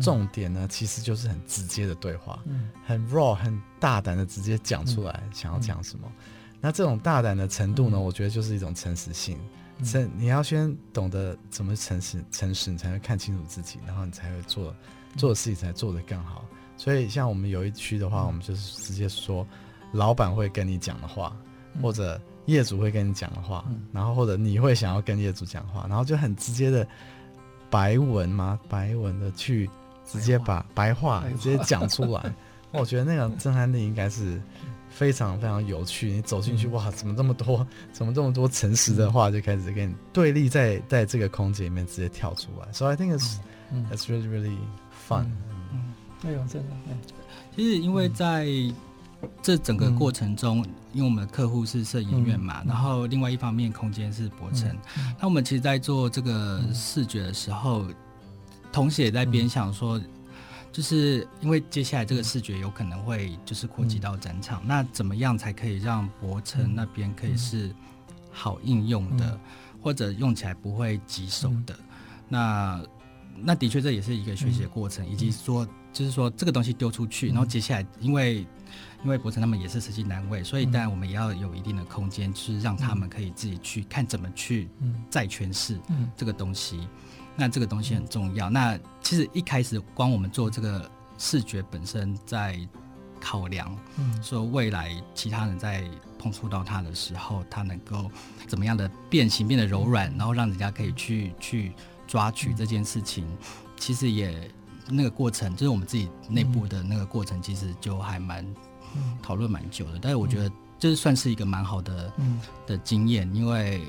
重点呢，嗯、其实就是很直接的对话，嗯、很 raw、很大胆的直接讲出来想要讲什么。嗯、那这种大胆的程度呢，嗯、我觉得就是一种诚实性。诚、嗯，你要先懂得怎么诚实，诚实你才会看清楚自己，然后你才会做做的事情才做得更好。所以，像我们有一区的话，我们就是直接说。老板会跟你讲的话，或者业主会跟你讲的话，嗯、然后或者你会想要跟业主讲话，然后就很直接的白文嘛，白文的去直接把白话，直接讲出来。我觉得那个震撼力应该是非常非常有趣。你走进去，哇，怎么这么多，怎么这么多诚实的话就开始跟你对立在在这个空间里面直接跳出来。So I think it's、嗯、it's really really fun。嗯，那种真的，其实因为在。这整个过程中，嗯、因为我们的客户是摄影院嘛，嗯、然后另外一方面空间是博城，嗯、那我们其实，在做这个视觉的时候，嗯、同时也在边想说，就是因为接下来这个视觉有可能会就是扩及到展场，嗯、那怎么样才可以让博城那边可以是好应用的，嗯、或者用起来不会棘手的？嗯、那那的确这也是一个学习的过程，嗯、以及说就是说这个东西丢出去，嗯、然后接下来因为。因为博成他们也是实习单位，所以当然我们也要有一定的空间，就是让他们可以自己去看怎么去再诠释这个东西。那这个东西很重要。那其实一开始光我们做这个视觉本身，在考量，嗯，说未来其他人在碰触到它的时候，它能够怎么样的变形，变得柔软，然后让人家可以去去抓取这件事情，其实也那个过程，就是我们自己内部的那个过程，其实就还蛮讨论蛮久的。但是我觉得这算是一个蛮好的嗯。的经验，因为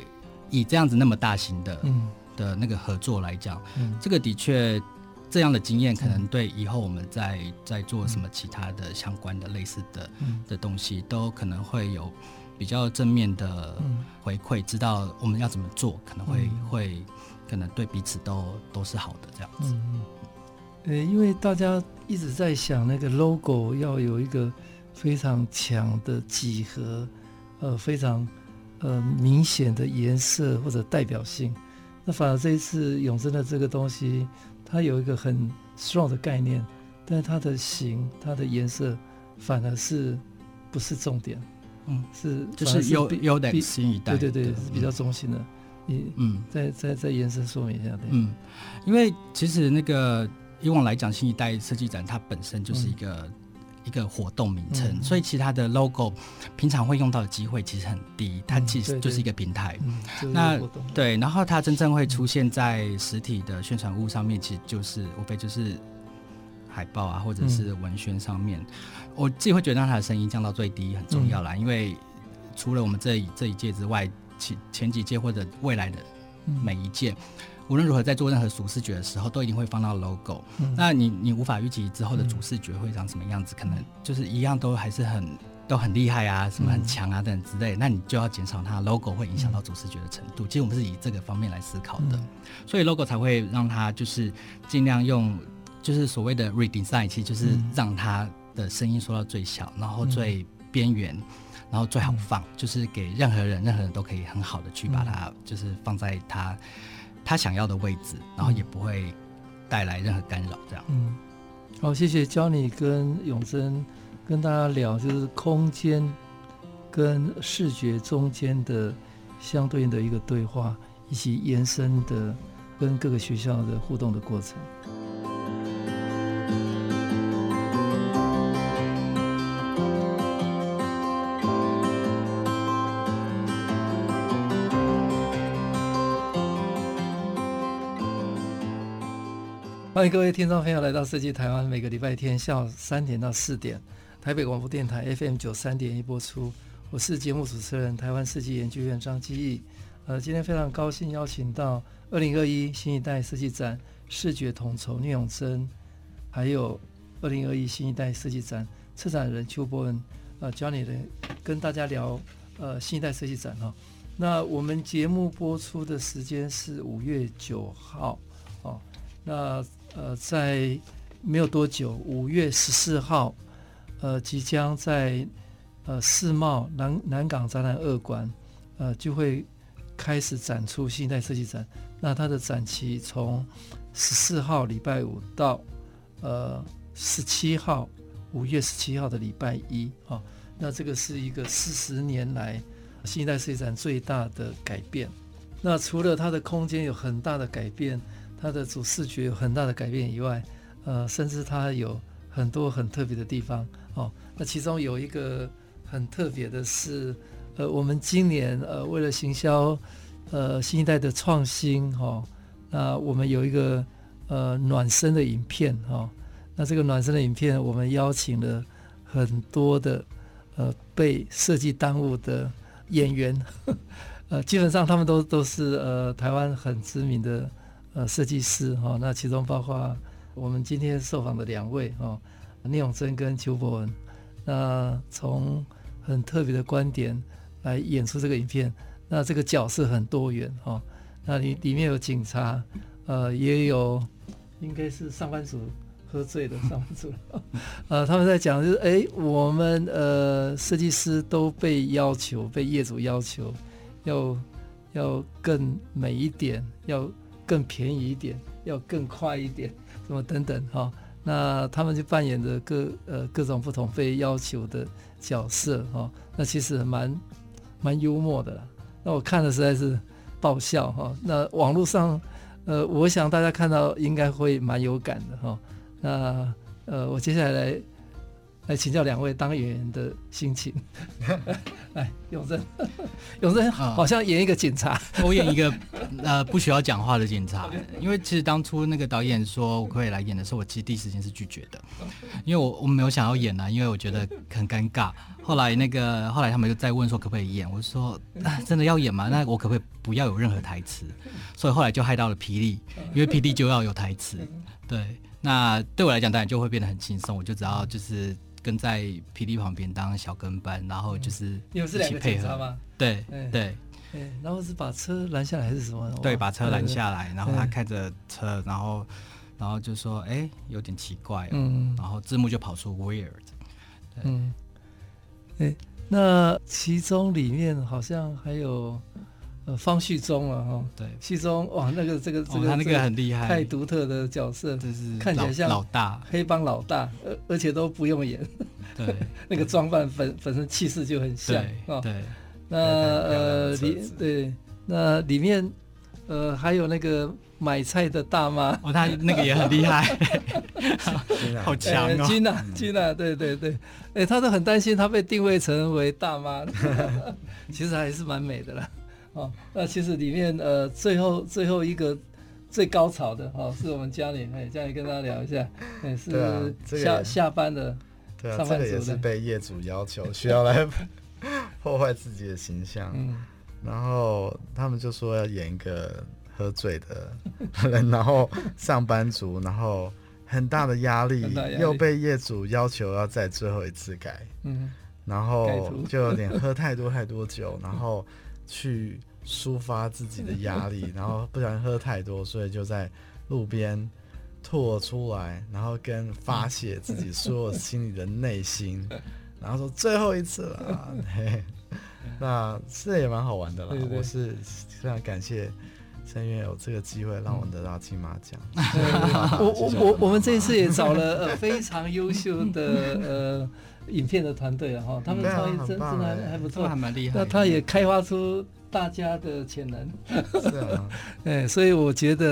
以这样子那么大型的嗯。的那个合作来讲，这个的确。这样的经验可能对以后我们在在做什么其他的相关的类似的的东西，都可能会有比较正面的回馈，知道我们要怎么做，可能会会可能对彼此都都是好的这样子。嗯，呃，因为大家一直在想那个 logo 要有一个非常强的几何，呃，非常呃明显的颜色或者代表性，那反而这一次永生的这个东西。它有一个很 strong 的概念，但是它的形、它的颜色反而是不是重点？嗯，是就是优优点新一代，对对对，是比较中性的。你嗯，再再再延伸说明一下，对。嗯，因为其实那个以往来讲，新一代设计展它本身就是一个。嗯一个活动名称，嗯、所以其他的 logo 平常会用到的机会其实很低，它其实就是一个平台。那对，对，然后它真正会出现在实体的宣传物上面，其实就是无非就是海报啊，或者是文宣上面。嗯、我自己会觉得让它的声音降到最低很重要啦，嗯、因为除了我们这一这一届之外，前前几届或者未来的每一届。嗯无论如何，在做任何主视觉的时候，都一定会放到 logo。嗯、那你你无法预期之后的主视觉会长什么样子，嗯、可能就是一样都还是很都很厉害啊，什么很强啊等之类。嗯、那你就要减少它 logo 会影响到主视觉的程度。嗯、其实我们是以这个方面来思考的，嗯、所以 logo 才会让它就是尽量用，就是所谓的 redesign，其实就是让它的声音缩到最小，然后最边缘，嗯、然后最好放，嗯、就是给任何人，任何人都可以很好的去把它就是放在它。他想要的位置，然后也不会带来任何干扰，这样。嗯，好，谢谢 Johnny 跟永生跟大家聊，就是空间跟视觉中间的相对应的一个对话，以及延伸的跟各个学校的互动的过程。欢迎各位听众朋友来到设计台湾，每个礼拜天下午三点到四点，台北广播电台 FM 九三点一播出。我是节目主持人台湾设计研究院张基义。呃，今天非常高兴邀请到二零二一新一代设计展视觉统筹聂永臻，还有二零二一新一代设计展策展人邱博文，呃，Johnny 的跟大家聊呃新一代设计展哈、那我们节目播出的时间是五月九号哦，那。呃，在没有多久，五月十四号，呃，即将在呃世贸南南港展览二馆，呃，就会开始展出新一代设计展。那它的展期从十四号礼拜五到呃十七号，五月十七号的礼拜一啊。那这个是一个四十年来新一代设计展最大的改变。那除了它的空间有很大的改变。它的主视觉有很大的改变以外，呃，甚至它有很多很特别的地方哦。那其中有一个很特别的是，呃，我们今年呃为了行销呃新一代的创新哈、哦，那我们有一个呃暖身的影片哈、哦。那这个暖身的影片，我们邀请了很多的呃被设计耽误的演员，呃，基本上他们都都是呃台湾很知名的。呃，设计师哈、哦，那其中包括我们今天受访的两位哈，聂永臻跟邱博文，那从很特别的观点来演出这个影片，那这个角色很多元哈、哦，那里里面有警察，呃，也有应该是上班族喝醉的上班族，呃，他们在讲就是，哎，我们呃设计师都被要求被业主要求要要更美一点，要。更便宜一点，要更快一点，什么等等哈、那他们就扮演着各呃各种不同被要求的角色哈、那其实蛮蛮幽默的啦。那我看的实在是爆笑哈、那网络上呃，我想大家看到应该会蛮有感的哈、那呃，我接下来来来请教两位当演员的心情。来，永正，永正好像演一个警察，嗯、我演一个呃 不需要讲话的警察。因为其实当初那个导演说我可以来演的时候，我其实第一时间是拒绝的，因为我我没有想要演啊，因为我觉得很尴尬。后来那个后来他们就再问说可不可以演，我说、啊、真的要演吗？那我可不可以不要有任何台词？所以后来就害到了霹雳，因为霹雳就要有台词。对，那对我来讲当然就会变得很轻松，我就只要就是。跟在 PD 旁边当小跟班，然后就是一起配合吗？对对，然后是把车拦下来还是什么？对，把车拦下来，然后他开着车，然后然后就说：“哎，有点奇怪。”嗯，然后字幕就跑出 weird。嗯，哎，那其中里面好像还有。呃，方旭中了哈，对，旭中哇，那个这个这个他那个很厉害，太独特的角色，就是看起来像老大，黑帮老大，而而且都不用演，对，那个装扮本本身气势就很像啊，对，那呃里对，那里面呃还有那个买菜的大妈，哦，他那个也很厉害，好强哦，金娜金娜，对对对，哎，他都很担心他被定位成为大妈，其实还是蛮美的啦。哦，那其实里面呃，最后最后一个最高潮的哈、哦，是我们嘉玲，哎，嘉玲跟大家聊一下，哎，是下、下班的，对啊，这个也是被业主要求需要来 破坏自己的形象，嗯，然后他们就说要演一个喝醉的人，然后上班族，然后很大的压力，压力又被业主要求要在最后一次改，嗯，然后就有点喝太多太多酒，然后。去抒发自己的压力，然后不小心喝太多，所以就在路边吐了出来，然后跟发泄自己所有心里的内心，然后说最后一次了。嘿，那这也蛮好玩的啦。对对对，我是非常感谢声源有这个机会让我得到金马奖。我我我我们这一次也找了呃非常优秀的呃。影片的团队啊，哈，他们创意真真的还还不错，还蛮厉害。那他也开发出大家的潜能，是啊，哎，所以我觉得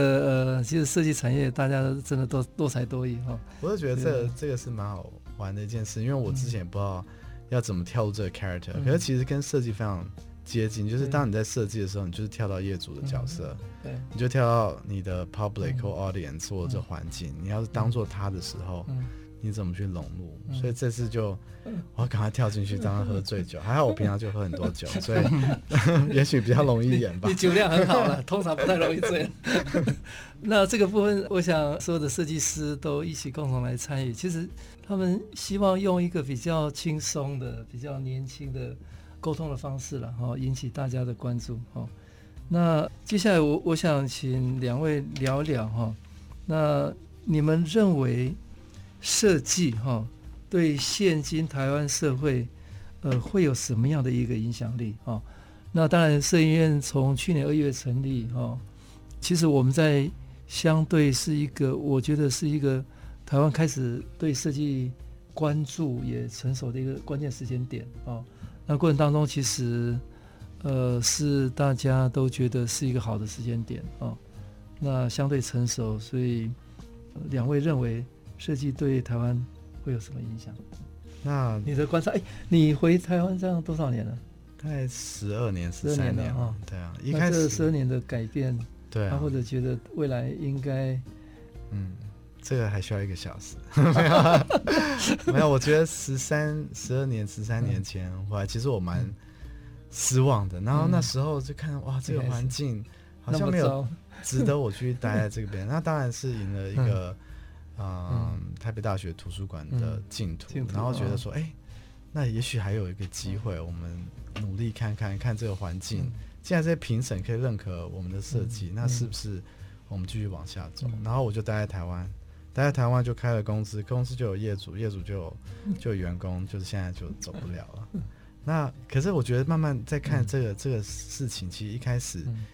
呃，其实设计产业大家真的多多才多艺哈。我就觉得这个这个是蛮好玩的一件事，因为我之前也不知道要怎么跳入这个 character，可是其实跟设计非常接近，就是当你在设计的时候，你就是跳到业主的角色，对，你就跳到你的 public 或 audience 或者环境，你要是当做他的时候。你怎么去融入？所以这次就我要赶快跳进去，当他喝醉酒。还好我平常就喝很多酒，所以 也许比较容易演吧。你酒量很好了，通常不太容易醉。那这个部分，我想所有的设计师都一起共同来参与。其实他们希望用一个比较轻松的、比较年轻的沟通的方式了，哈，引起大家的关注。哈，那接下来我我想请两位聊聊哈。那你们认为？设计哈，对现今台湾社会，呃，会有什么样的一个影响力啊？那当然，摄影院从去年二月成立哈，其实我们在相对是一个，我觉得是一个台湾开始对设计关注也成熟的一个关键时间点啊。那过程当中，其实呃是大家都觉得是一个好的时间点啊。那相对成熟，所以两位认为。设计对台湾会有什么影响？那你的观察，哎，你回台湾这样多少年了？大概十二年、十三年了。对啊，一开始十二年的改变，对啊，或者觉得未来应该，嗯，这个还需要一个小时。没有，没有。我觉得十三、十二年、十三年前回来，其实我蛮失望的。然后那时候就看，哇，这个环境好像没有值得我去待在这边。那当然是赢了一个。嗯，台北大学图书馆的净土，嗯、然后觉得说，哎、欸，那也许还有一个机会，我们努力看看看这个环境。嗯、既然这些评审可以认可我们的设计，嗯、那是不是我们继续往下走？嗯、然后我就待在台湾，待在台湾就开了公司，公司就有业主，业主就有就有员工，就是现在就走不了了。嗯、那可是我觉得慢慢在看这个、嗯、这个事情，其实一开始。嗯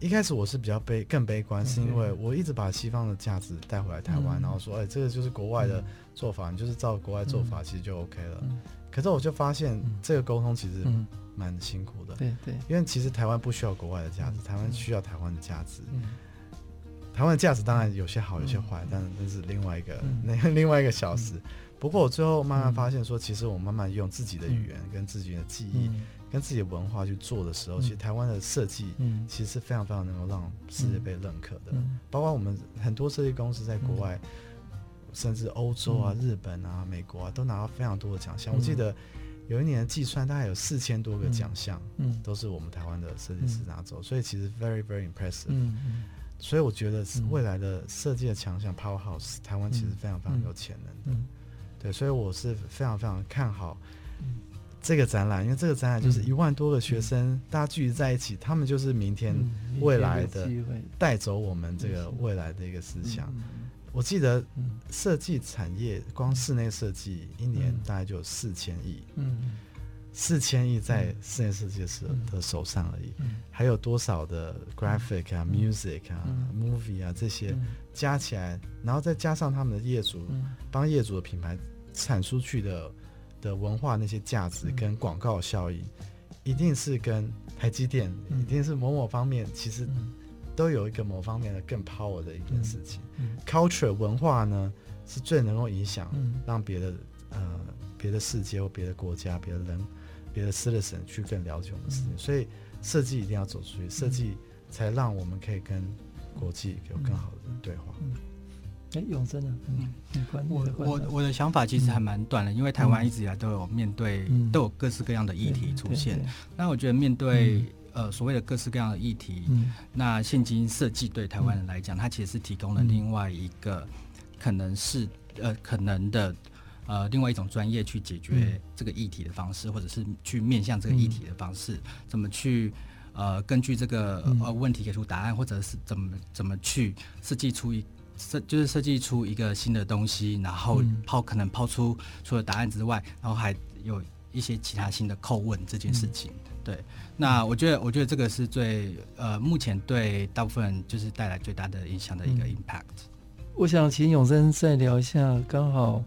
一开始我是比较悲更悲观，是因为我一直把西方的价值带回来台湾，然后说，哎，这个就是国外的做法，你就是照国外做法，其实就 OK 了。可是我就发现这个沟通其实蛮辛苦的，对对，因为其实台湾不需要国外的价值，台湾需要台湾的价值。台湾的价值当然有些好，有些坏，但那是另外一个 那另外一个小时。不过我最后慢慢发现说，其实我慢慢用自己的语言跟自己的记忆。跟自己的文化去做的时候，其实台湾的设计，其实是非常非常能够让世界被认可的。包括我们很多设计公司在国外，甚至欧洲啊、日本啊、美国啊，都拿到非常多的奖项。我记得有一年的计算大概有四千多个奖项，嗯都是我们台湾的设计师拿走。所以其实 very very impressive。所以我觉得未来的设计的强项 powerhouse，台湾其实非常非常有潜能的。对，所以我是非常非常看好。这个展览，因为这个展览就是一万多个学生，嗯、大家聚集在一起，他们就是明天未来的带走我们这个未来的一个思想。我记得设计产业光室内设计一年大概就有四千亿，四千亿在室内设计师的手上而已，还有多少的 graphic 啊、music 啊、movie 啊这些加起来，然后再加上他们的业主帮业主的品牌产出去的。的文化那些价值跟广告效益，一定是跟台积电，一定是某某方面，其实都有一个某方面的更 power 的一件事情。Culture 文化呢，是最能够影响让别的呃别的世界或别的国家、别的人、别的 citizen 去更了解我们的事情。所以设计一定要走出去，设计才让我们可以跟国际有更好的对话。哎，永生呢？嗯，我我我的想法其实还蛮短的，因为台湾一直以来都有面对，都有各式各样的议题出现。那我觉得面对呃所谓的各式各样的议题，那现今设计对台湾人来讲，它其实是提供了另外一个可能是呃可能的呃另外一种专业去解决这个议题的方式，或者是去面向这个议题的方式，怎么去呃根据这个呃问题给出答案，或者是怎么怎么去设计出一。设就是设计出一个新的东西，然后抛可能抛出除了答案之外，然后还有一些其他新的叩问这件事情。对，那我觉得我觉得这个是最呃目前对大部分人就是带来最大的影响的一个 impact。我想请永生再聊一下，刚好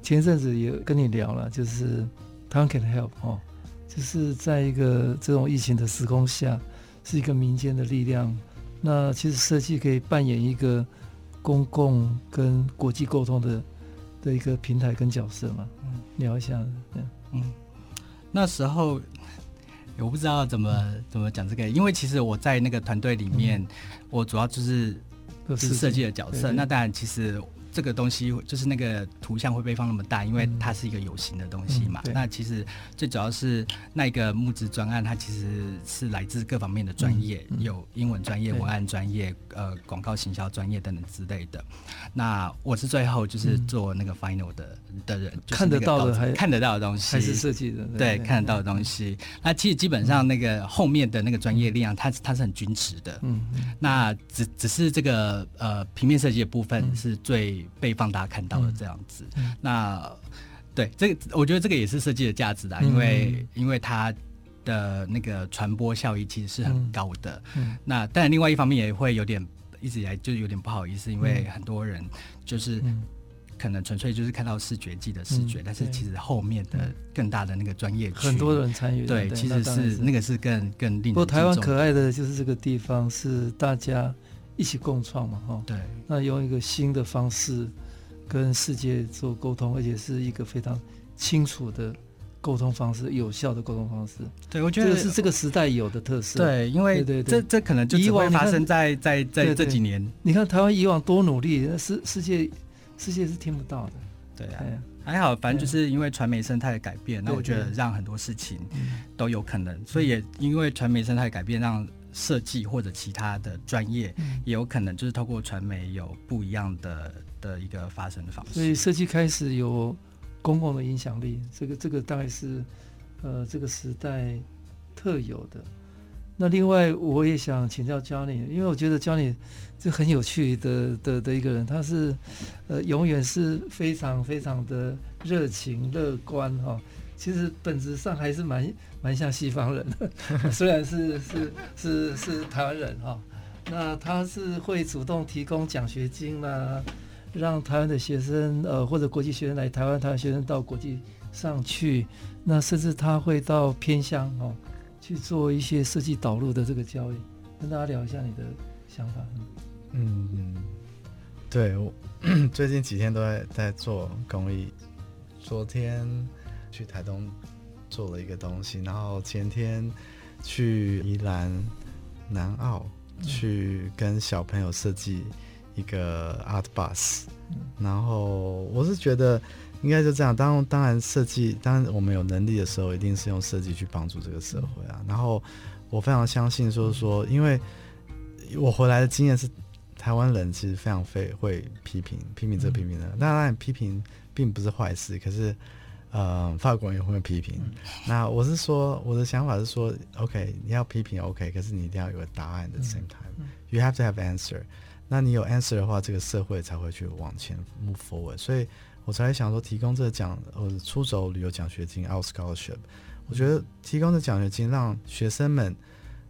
前阵子也跟你聊了，就是 Taiwan can help 哦，就是在一个这种疫情的时空下，是一个民间的力量。那其实设计可以扮演一个。公共跟国际沟通的的一个平台跟角色嘛，嗯，聊一下，嗯，那时候我不知道怎么怎么讲这个，因为其实我在那个团队里面，嗯、我主要就是是设计的角色，那当然其实。这个东西就是那个图像会被放那么大，因为它是一个有形的东西嘛。嗯、那其实最主要是那个募资专案，它其实是来自各方面的专业，有英文专业、文案专业、呃广告行销专业等等之类的。那我是最后就是做那个 final 的、嗯、的人，看得到的还看得到的东西，还是设计的对，对，看得到的东西。那其实基本上那个后面的那个专业力量，它它是很均值的。嗯，那只只是这个呃平面设计的部分是最。被放大看到了这样子，嗯、那对这个，我觉得这个也是设计的价值的，因为、嗯、因为它的那个传播效益其实是很高的。嗯。嗯、那但另外一方面也会有点一直以来就有点不好意思，因为很多人就是可能纯粹就是看到视觉系的视觉，嗯、但是其实后面的更大的那个专业很多人参与，对，其实是那个是更更令人。不过台湾可爱的就是这个地方是大家。一起共创嘛，哈，对，那用一个新的方式跟世界做沟通，而且是一个非常清楚的沟通方式，有效的沟通方式。对，我觉得这是这个时代有的特色。对，因为对对对，这这可能就只会发生在在在这几年。你看台湾以往多努力，世世界世界是听不到的。对啊，还好，反正就是因为传媒生态的改变，那我觉得让很多事情都有可能。所以也因为传媒生态改变，让设计或者其他的专业，也有可能就是透过传媒有不一样的的一个发生的方式。所以设计开始有公共的影响力，这个这个大概是呃这个时代特有的。那另外我也想请教 Johnny，因为我觉得 Johnny 是很有趣的的的一个人，他是呃永远是非常非常的热情乐观哈。其实本质上还是蛮蛮像西方人的，虽然是是是是台湾人哈。那他是会主动提供奖学金啦，让台湾的学生呃或者国际学生来台湾，台湾学生到国际上去。那甚至他会到偏乡哦去做一些设计导入的这个教育，跟大家聊一下你的想法。嗯，对，我 最近几天都在在做公益。昨天去台东做了一个东西，然后前天去宜兰南澳去跟小朋友设计一个 art bus，然后我是觉得应该就这样。当当然设计，当然我们有能力的时候，一定是用设计去帮助这个社会啊。然后我非常相信，就是说，因为我回来的经验是。台湾人其实非常非会批评，批评这批评那，当然批评并不是坏事。可是，呃，法国人也会批评。那我是说，我的想法是说，OK，你要批评 OK，可是你一定要有个答案的 same time，you have to have answer。那你有 answer 的话，这个社会才会去往前 move forward。所以我才想说，提供这个奖，呃，出走旅游奖学金 Out Scholarship，我觉得提供的奖学金让学生们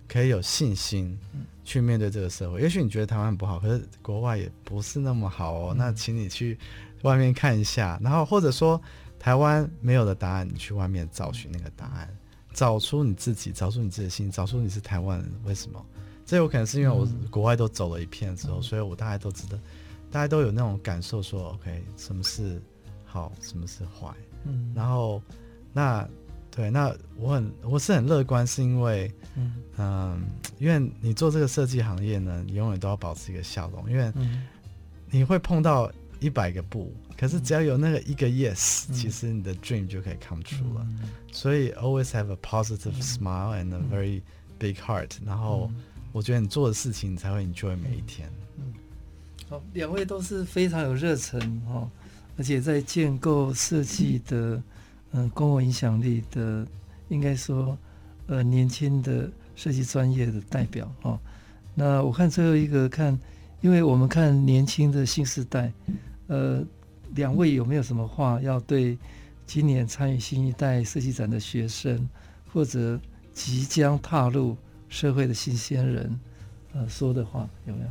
可以有信心。去面对这个社会，也许你觉得台湾不好，可是国外也不是那么好哦。那请你去外面看一下，然后或者说台湾没有的答案，你去外面找寻那个答案，找出你自己，找出你自己的心，找出你是台湾人为什么？这有可能是因为我国外都走了一片之后，所以我大概都知道，大家都有那种感受，说 OK，什么是好，什么是坏，嗯，然后那。对，那我很我是很乐观，是因为，嗯、呃，因为你做这个设计行业呢，你永远都要保持一个笑容，因为你会碰到一百个不，可是只要有那个一个 yes，、嗯、其实你的 dream 就可以 come true 了。嗯、所以 always have a positive smile and a very big heart，、嗯、然后我觉得你做的事情你才会 enjoy 每一天。嗯，好，两位都是非常有热忱哦，而且在建构设计的。嗯、呃，公共影响力的，应该说，呃，年轻的设计专业的代表哦。那我看最后一个看，因为我们看年轻的新时代，呃，两位有没有什么话要对今年参与新一代设计展的学生，或者即将踏入社会的新鲜人，呃，说的话有没有？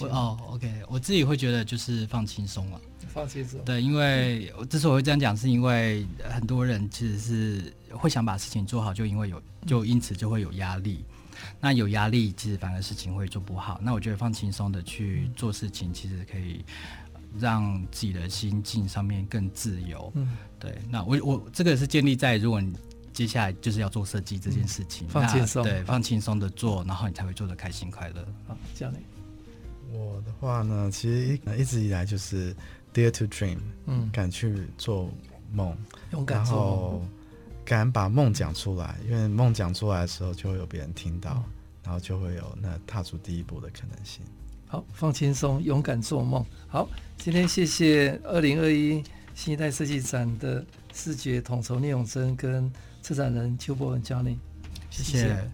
我哦，OK，我自己会觉得就是放轻松了。放轻松。对，因为之所以会这样讲，是因为很多人其实是会想把事情做好，就因为有，就因此就会有压力。那有压力，其实反而事情会做不好。那我觉得放轻松的去做事情，其实可以让自己的心境上面更自由。嗯，对。那我我这个是建立在如果你接下来就是要做设计这件事情，放轻松，对，放轻松的做，然后你才会做的开心快乐。好，这样的。我的话呢，其实一一直以来就是 dare to dream，嗯，敢去做梦，勇敢做梦，然后敢把梦讲出来，因为梦讲出来的时候，就会有别人听到，嗯，然后就会有那踏出第一步的可能性。好，放轻松，勇敢做梦。好，今天谢谢二零二一新一代设计展的视觉统筹聂永贞跟策展人邱博文教练谢谢。谢谢